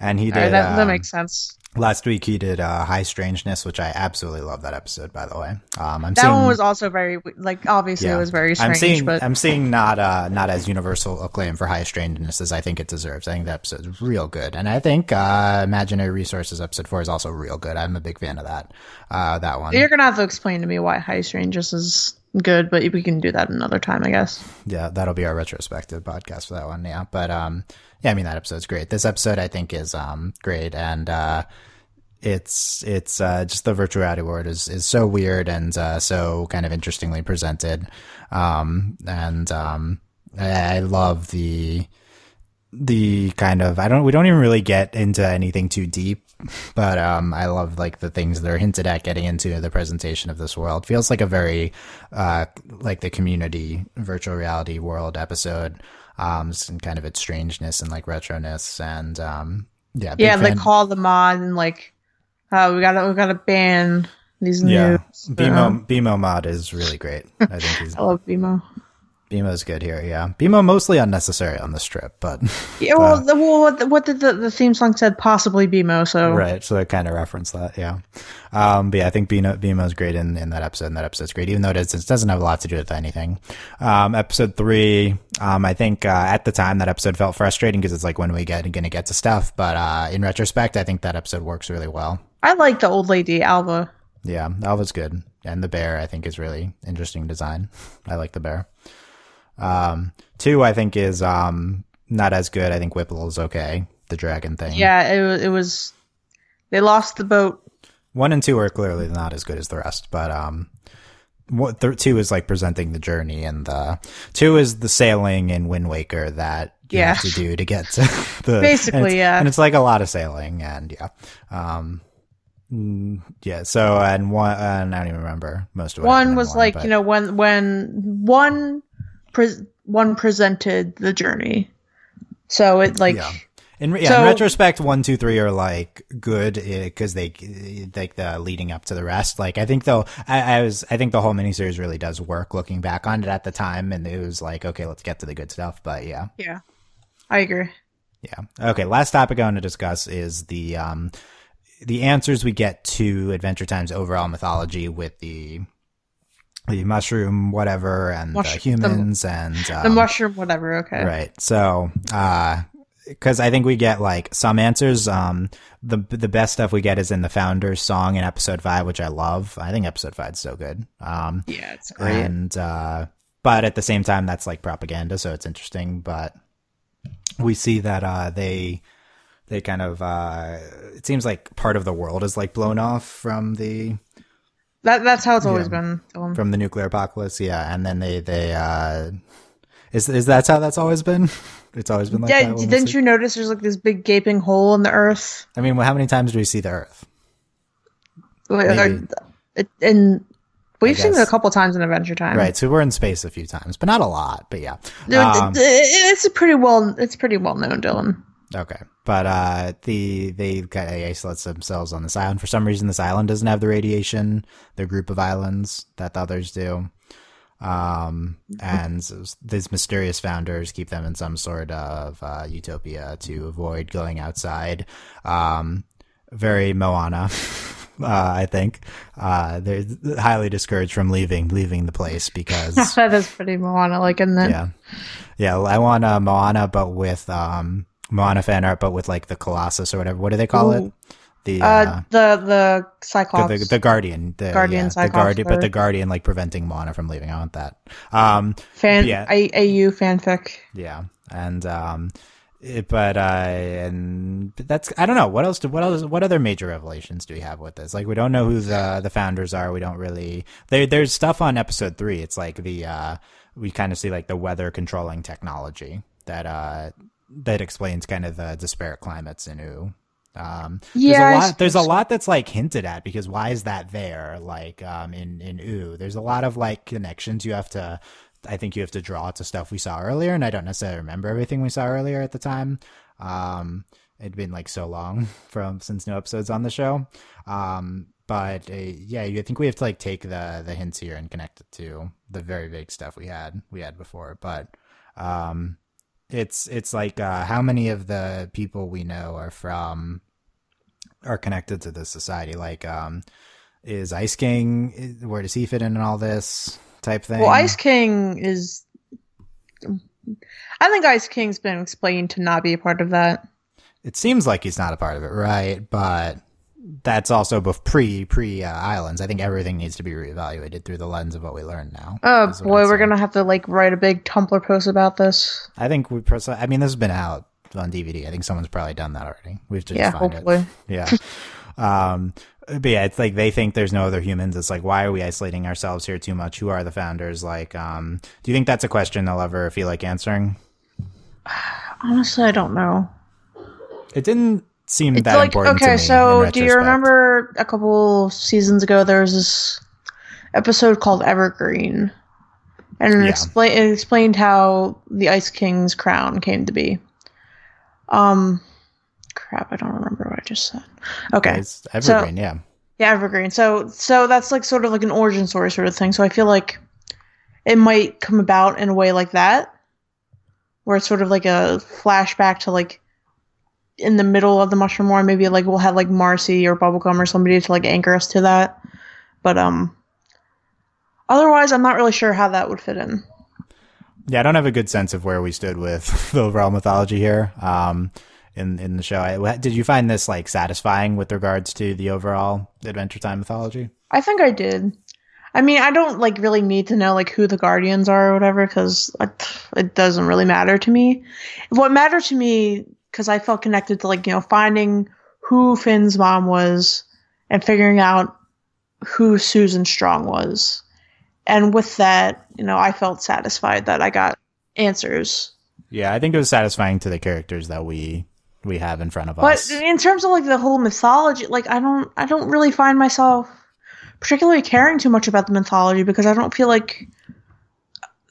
and he did. Alright, that, that um, makes sense. last week he did uh, High Strangeness, which I absolutely love that episode. By the way, um, I'm That seeing, one was also very like obviously yeah. it was very strange, I'm seeing. but I'm seeing not uh not as universal acclaim for High Strangeness as I think it deserves. I think that episode's real good, and I think uh, Imaginary Resources episode four is also real good. I'm a big fan of that. Uh, that one. you're gonna have to explain to me why High Strangeness is good, but we can do that another time, I guess. yeah, that'll be our retrospective podcast for that one. Yeah, but um, yeah, I mean that episode's great. This episode I think is um great, and uh, it's it's uh just the virtuality world is is so weird and uh, so kind of interestingly presented, um, and um, I, I love the the kind of I don't we don't even really get into anything too deep, <laughs> but um I love like the things that are hinted at getting into the presentation of this world. Feels like a very uh like the community virtual reality world episode. Um and kind of its strangeness and like retroness and um yeah, Yeah, they call the mod and like, oh, we gotta we gotta ban these yeah. new. BMO BMO mod is really great. I think he's <laughs> I love BMO. BMO's good here, yeah. BMO mostly unnecessary on the strip, but Yeah, well, the, well, what, what did the, the theme song said? Possibly BMO. So Right, so I kind of reference that, yeah. Um, but yeah, I think BMO, BMO's great in, in that episode, and that episode's great, even though it, is, it doesn't have a lot to do with anything. Um, episode three, um, I think uh, at the time that episode felt frustrating because it's like when we get going to get to stuff, but uh, in retrospect, I think that episode works really well. I like the old lady Alva. Yeah, Alva's good, and the bear I think is really interesting design. <laughs> I like the bear. Um, two I think is um not as good. I think Whipple is okay. The dragon thing. Yeah, it was. It was. They lost the boat. one and two are clearly not as good as the rest, but um, what th- two is like presenting the journey, and the two is the sailing in Wind Waker that you Yeah. have to do to get to <laughs> the Basically, and yeah. and it's like a lot of sailing, and yeah, um, mm, yeah. So and one, and I don't even remember most of happened One was like but- you know when when one pre- one presented the journey, so it like Yeah. In, yeah, in retrospect, one, two, three are like good because they like the leading up to the rest. Like I think though, I, I was I think the whole miniseries really does work looking back on it at the time, and it was like okay, let's get to the good stuff. But yeah, yeah, I agree. yeah. Okay, last topic I want to discuss is the um the answers we get to Adventure Time's overall mythology with the the mushroom whatever and the the- humans and um, The mushroom, whatever. Okay. Right. So, uh, because I think we get like some answers. Um, the the best stuff we get is in the founders song in episode five, which I love. I think episode five is so good. Um, Yeah, it's great. and uh, but at the same time, that's like propaganda, so it's interesting. But we see that uh, they they kind of uh, it seems like part of the world is like blown off from the that that's how it's always Yeah. been. From the nuclear apocalypse. Yeah, and then they they uh, is is that how that's always been? <laughs> It's always been like yeah, that. didn't you notice there's like this big gaping hole in the earth? I mean, how many times do we see the Earth? Like, Maybe. And we've seen it a couple times in Adventure Time. Right. So we're in space a few times, but not a lot. But yeah. Um, It's a pretty well. It's pretty well known, Dylan. Okay. But uh, the they kind of isolate themselves on this island. For some reason, this island doesn't have the radiation. The group of islands that the others do. Um, and these mysterious founders keep them in some sort of uh, utopia to avoid going outside. Um, very Moana. <laughs> Uh, I think uh, they're highly discouraged from leaving leaving the place because <laughs> that is pretty Moana like, and then yeah, yeah. I want uh, Moana, but with um, Moana fan art, but with like the Colossus or whatever. What do they call Ooh. it? The uh, uh, the the Cyclops. the, the Guardian, the Guardian yeah, the Cyclops, Guardian, but the. Guardian like preventing Moana from leaving. I want that. Um, fan yeah. A- AU fanfic. Yeah, and um, it, but uh, and but that's I don't know what else. Do, what else? What other major revelations do we have with this? Like we don't know who the the founders are. We don't really. There, there's stuff on episode three. It's like the uh, we kind of see like the weather controlling technology that uh that explains kind of the disparate climates in Ooo. Um, Yeah, there's a lot. There's a lot that's like hinted at because why is that there? Like um, in in Ooo, there's a lot of like connections you have to. I think you have to draw to stuff we saw earlier, and I don't necessarily remember everything we saw earlier at the time. Um, it'd been like so long <laughs> from since no episodes on the show. Um, but uh, yeah, I think we have to like take the the hints here and connect it to the very vague stuff we had we had before. But um, it's it's like uh, how many of the people we know are from are connected to this society? Like, um, is Ice King? Where does he fit in in all this type thing? Well, Ice King is. I think Ice King's been explained to not be a part of that. It seems like he's not a part of it, right? But that's also pre pre uh, islands. I think everything needs to be reevaluated through the lens of what we learn now. Oh boy, we're gonna have to like write a big Tumblr post about this. I think we. Pers- I mean, this has been out on DVD. I think someone's probably done that already. We've just yeah, find it. hopefully. <laughs> Yeah. um, but yeah, it's like they think there's no other humans. It's like, why are we isolating ourselves here too much? Who are the founders? Like, um, do you think that's a question they'll ever feel like answering? <sighs> Honestly, I don't know. It didn't seem It's that like important. okay, so do you remember a couple seasons ago there was this episode called Evergreen, and it, Yeah. expla- it explained how the Ice King's crown came to be. Um, crap, I don't remember what I just said. Okay, It's evergreen, yeah. yeah, Evergreen. So so that's like sort of like an origin story sort of thing. So I feel like it might come about in a way like that, where it's sort of like a flashback to like in the middle of the Mushroom War. Maybe like we'll have like Marcy or Bubblegum or somebody to like anchor us to that. But um, otherwise, I'm not really sure how that would fit in. Yeah, I don't have a good sense of where we stood with <laughs> the overall mythology here. Um, in in the show, I, did you find this like satisfying with regards to the overall Adventure Time mythology? I think I did. I mean, I don't like really need to know like who the guardians are or whatever because it doesn't really matter to me. What mattered to me because I felt connected to like you know finding who Finn's mom was and figuring out who Susan Strong was, and with that, you know, I felt satisfied that I got answers. Yeah, I think it was satisfying to the characters that we we have in front of But us. But in terms of like the whole mythology, like I don't, I don't really find myself particularly caring too much about the mythology because I don't feel like.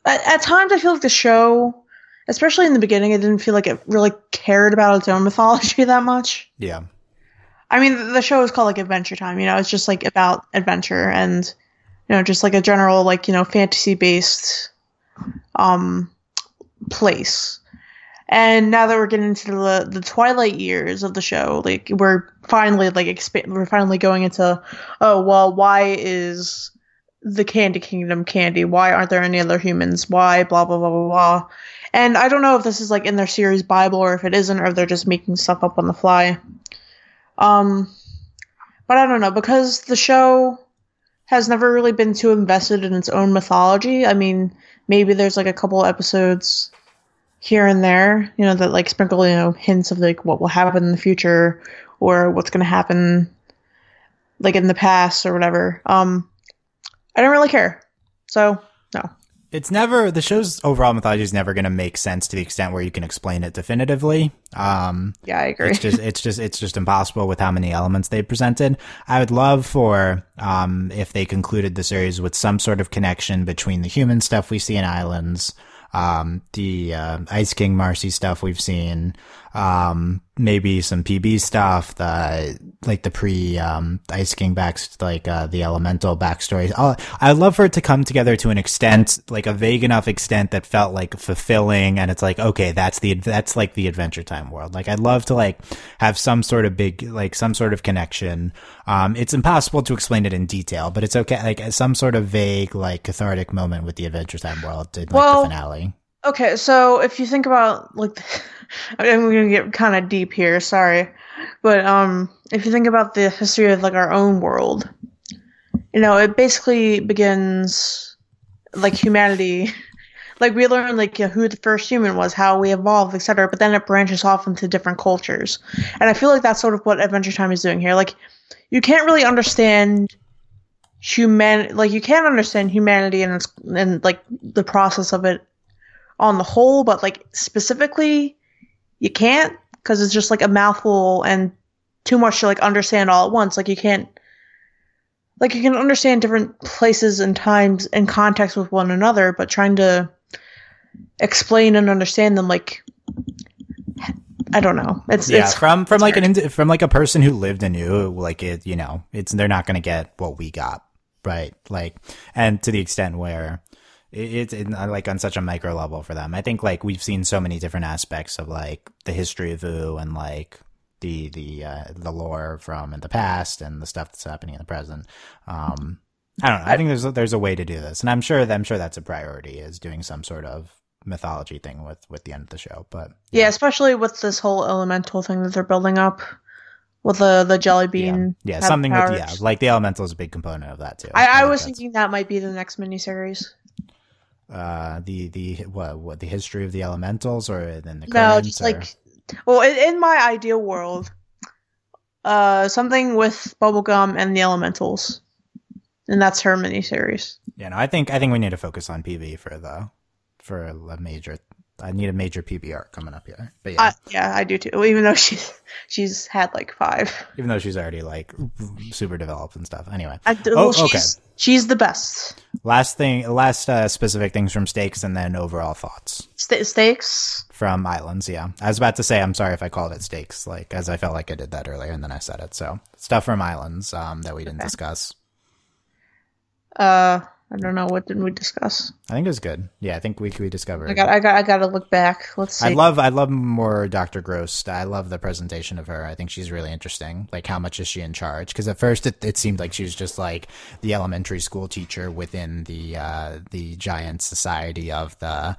At, at times, I feel like the show, especially in the beginning, it didn't feel like it really cared about its own mythology <laughs> that much. Yeah, I mean, the show is called like Adventure Time. You know, it's just like about adventure and you know, just like a general like you know fantasy based um place. And now that we're getting into the the twilight years of the show, like we're finally like expa- we're finally going into oh well, why is the Candy Kingdom candy? Why aren't there any other humans? Why blah blah blah blah blah. And I don't know if this is like in their series Bible or if it isn't, or if they're just making stuff up on the fly. Um, but I don't know because the show has never really been too invested in its own mythology. I mean, maybe there's like a couple episodes here and there, you know, that like sprinkle, you know, hints of like what will happen in the future or what's going to happen like in the past or whatever. Um, I don't really care. So. It's never the show's overall mythology is never going to make sense to the extent where you can explain it definitively. Um, Yeah, I agree. it's just it's just it's just impossible with how many elements they presented. I would love for um if they concluded the series with some sort of connection between the human stuff we see in Islands, um the uh, Ice King Marcy stuff we've seen, um maybe some PB stuff, the like the pre um, Ice King back like uh, the Elemental backstory. I'll, I'd love for it to come together to an extent, like a vague enough extent that felt like fulfilling, and it's like okay, that's the that's like the Adventure Time world. Like I'd love to like have some sort of big like some sort of connection. Um, it's impossible to explain it in detail, but it's okay. Like some sort of vague like cathartic moment with the Adventure Time world in like Well, the finale. Okay, so if you think about like, <laughs> I'm gonna get kind of deep here. Sorry, but um, if you think about the history of like our own world, you know, it basically begins like humanity. <laughs> Like we learn like you know, who the first human was, how we evolved, etc. But then it branches off into different cultures, and I feel like that's sort of what Adventure Time is doing here. Like, you can't really understand human, like you can't understand humanity and its and like the process of it on the whole, but like specifically, you can't because it's just like a mouthful and too much to like understand all at once. Like you can't, like you can understand different places and times and context with one another, but trying to explain and understand them, like I don't know. It's yeah, it's from from it's like hard. an from like a person who lived and knew, like it, you know, it's they're not going to get what we got, right? Like, and to the extent where it's in, like on such a micro level for them. I think like we've seen so many different aspects of like the history of Ooo and like the the uh, the lore from in the past and the stuff that's happening in the present. Um, I don't know. I think there's a, there's a way to do this, and I'm sure I'm sure that's a priority is doing some sort of mythology thing with with the end of the show. But yeah, especially with this whole elemental thing that they're building up with the the jelly bean. yeah, have something with yeah, like the elemental is a big component of that too. I, I think was thinking that might be the next miniseries. Uh the the what what the history of the elementals or then the No, just or- like, well, in, in my ideal world, uh, something with bubblegum and the elementals, and that's her miniseries. you know I think I think we need to focus on PB for the for a major. I need a major PBR coming up here, but yeah, I, yeah, I do too. Even though <laughs> she's she's had like five. even though she's already like super developed and stuff. Anyway, I, do- Oh, well, okay. she's, she's the best. last thing, last uh, specific things from stakes, and then overall thoughts St- stakes. from islands. Yeah, I was about to say I'm sorry if I called it stakes, like as I felt like I did that earlier, and then I said it. So stuff from islands um, that we didn't Okay. discuss. Uh, I don't know what didn't we discuss. I think it was good. Yeah, I think we we discovered. I got I got I got to look back. Let's see. I love I love more Dr. Gross. I love the presentation of her. I think she's really interesting. Like how much is she in charge? Because at first it, it seemed like she was just like the elementary school teacher within the uh, the giant society of the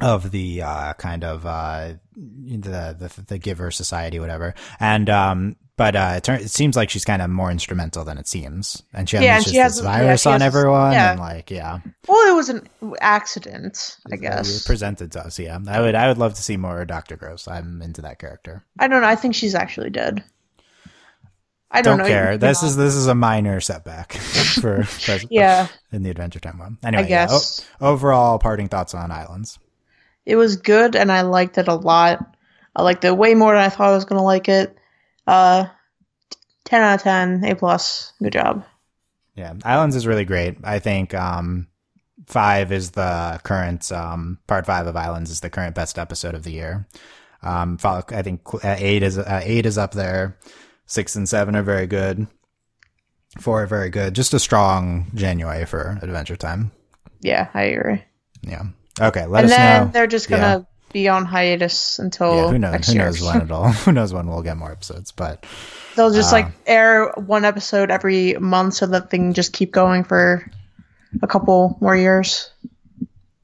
of the uh, kind of uh, the, the the giver society, whatever. And um, but uh, it, turn, it seems like she's kind of more instrumental than it seems. And she Yeah, and she has- this yeah, virus she on has- everyone. yeah. And like yeah, well, it was an accident, I guess. presented to us. Yeah, I would I would love to see more Dr. Gross. I'm into that character. I don't know. I think she's actually dead. I don't, don't, care. This is this is a minor setback <laughs> for <laughs> yeah. in the Adventure Time one. Anyway, I yeah, guess o- overall parting thoughts on Islands. it was good, and I liked it a lot. I liked it way more than I thought I was gonna like it. Uh, ten out of ten, A plus. Good job. Yeah, Islands is really great. I think um, five is the current um, part five of Islands is the current best episode of the year. Um, follow- I think uh, eight is uh, eight is up there. Six and seven are very good. Four are very good. Just a strong January for Adventure Time. Yeah, I agree. Yeah. Okay. Let and us then know. they're just gonna be on hiatus until yeah, who knows? Who year. knows when <laughs> it'll? Who knows when we'll get more episodes? But They'll just Uh, like air one episode every month so that they can just keep going for a couple more years.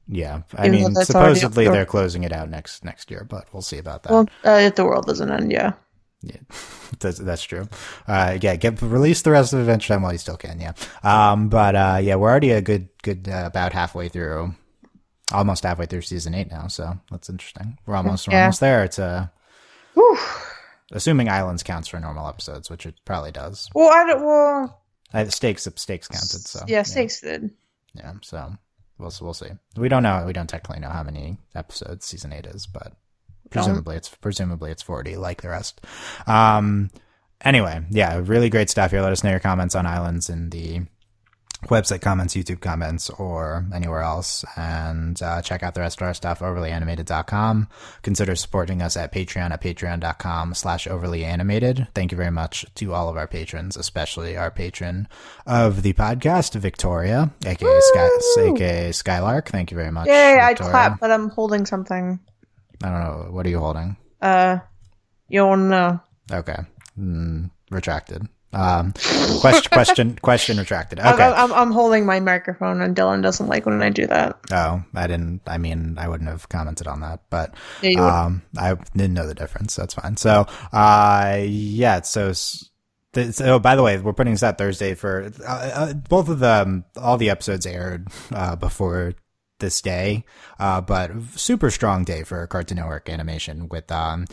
yeah, I Even mean, supposedly they're closing it out next next year, but we'll see about that. Well, uh, if the world doesn't end, yeah. <laughs> that's, that's true. Uh, yeah, get release the rest of Adventure Time while you still can. Yeah. Um, but uh, yeah, we're already a good good uh, about halfway through, almost halfway through season eight now. So that's interesting. We're almost we're almost there. It's uh, Whew. assuming Islands counts for normal episodes, which it probably does. Well, I don't. Well, Uh, stakes stakes counted. So yeah, stakes did. Yeah, so we'll we'll see. We don't know. We don't technically know how many episodes season eight is, but presumably it's presumably it's forty, like the rest. Um. Anyway, yeah, really great stuff here. Let us know your comments on Islands in the website comments, YouTube comments, or anywhere else. And uh, check out the rest of our stuff, overlyanimated.com. Consider supporting us at Patreon at patreon.com slash overlyanimated. Thank you very much to all of our patrons, especially our patron of the podcast, Victoria, aka, Sky, aka Skylark. Thank you very much. Yay, I clap, but I'm holding something. I don't know. What are you holding? Uh, you don't know. Okay. Mm, retracted. Um, question, question, question retracted. <laughs> I'm- Okay. I'm, I'm holding my microphone, and Dylan doesn't like when I do that. Oh, I didn't. I mean, I wouldn't have commented on that, but Yeah, um, I didn't know the difference. That's fine. So, uh, yeah. So, th- so oh, by the way, we're putting this out Thursday for uh, uh, both of them. All the episodes aired uh, before this day, uh, but super strong day for Cartoon Network animation with um,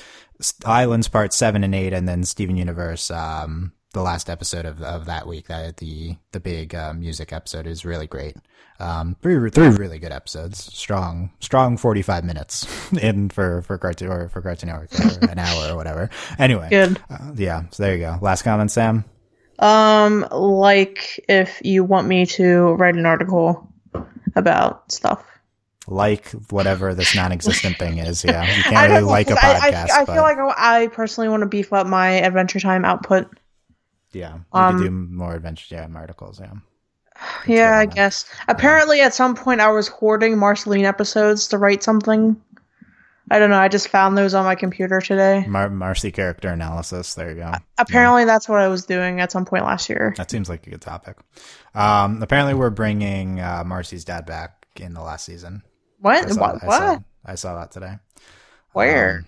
Islands Part Seven and Eight, and then Steven Universe. Um, the last episode of, of that week, that the the big uh, music episode is really great. Um, three three really good episodes. Strong strong forty five minutes <laughs> in for for cartoon or for Cartoon Network or an hour or whatever. Anyway, Good. uh, yeah. So there you go. Last comment, Sam. Um, like if you want me to write an article about stuff. Like whatever this non-existent thing is. Yeah, you <laughs> I can't really know, like a 'cause I, I- I, feel like I personally want to beef up my Adventure Time output. Yeah, you um, could do more adventure jam articles. Yeah. yeah, I guess. Apparently, at some point, I was hoarding Marceline episodes to write something. I don't know. I just found those on my computer today. Mar- Marcy character analysis. There you go. Apparently, that's what I was doing at some point last year. That seems like a good topic. Um, apparently, we're bringing uh, Marcy's dad back in the last season. What? I saw, What? I what? saw, I saw that today. Where? Um,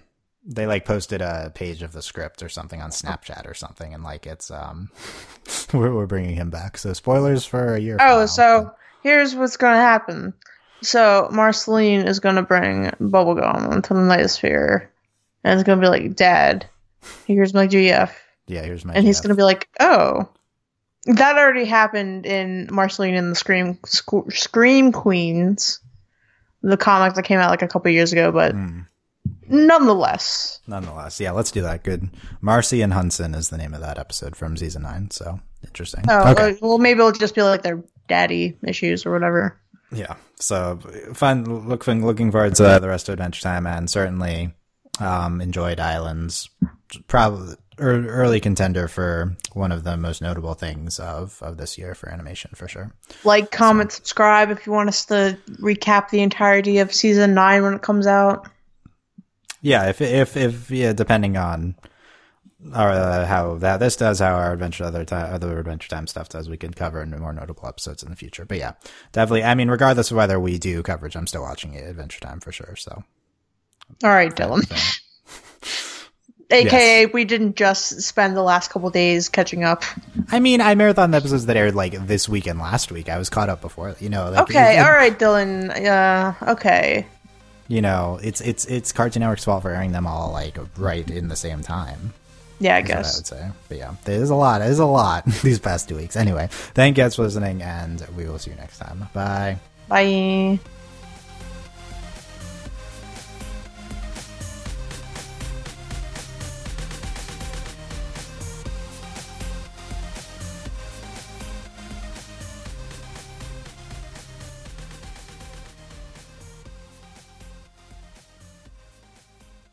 they like posted a page of the script or something on Snapchat or something, and like it's um, <laughs> we're, we're bringing him back. So spoilers for a year. Oh, now, so here's what's gonna happen. So Marceline is gonna bring Bubblegum into the Nightosphere, and it's gonna be like, "Dad, here's my GF," yeah. Here's my. and he's gonna be like, "Oh." That already happened in Marceline and the Scream Sc- Scream Queens, the comic that came out like a couple years ago. But Mm, nonetheless, nonetheless, yeah. Let's do that. Good. Marcy and Hunson is the name of that episode from season nine. So interesting. oh okay. well, maybe it'll just be like their daddy issues or whatever. Yeah. So fun. Looking looking forward to the rest of Adventure Time, and certainly um, enjoyed Islands. Probably early contender for one of the most notable things of of this year for animation for sure. like, comment, subscribe if you want us to recap the entirety of season nine when it comes out. Yeah. If if if yeah, depending on. Or uh, how that this does, how our adventure other time, other adventure time stuff does, we can cover in more notable episodes in the future. But yeah, definitely. I mean, regardless of whether we do coverage, I'm still watching it, Adventure Time for sure. So, All right, Dylan. AKA, <laughs> we didn't just spend the last couple days catching up. I mean, I marathon the episodes that aired like this week and last week. I was caught up before, you know. Like, Okay, all right, Dylan. Uh, okay. You know, it's it's it's Cartoon Network's fault for airing them all like right in the same time. Yeah, I guess. what I would say. But yeah, there's a lot. There's a lot <laughs> these past two weeks. Anyway, thank you guys for listening, and we will see you next time. Bye. Bye.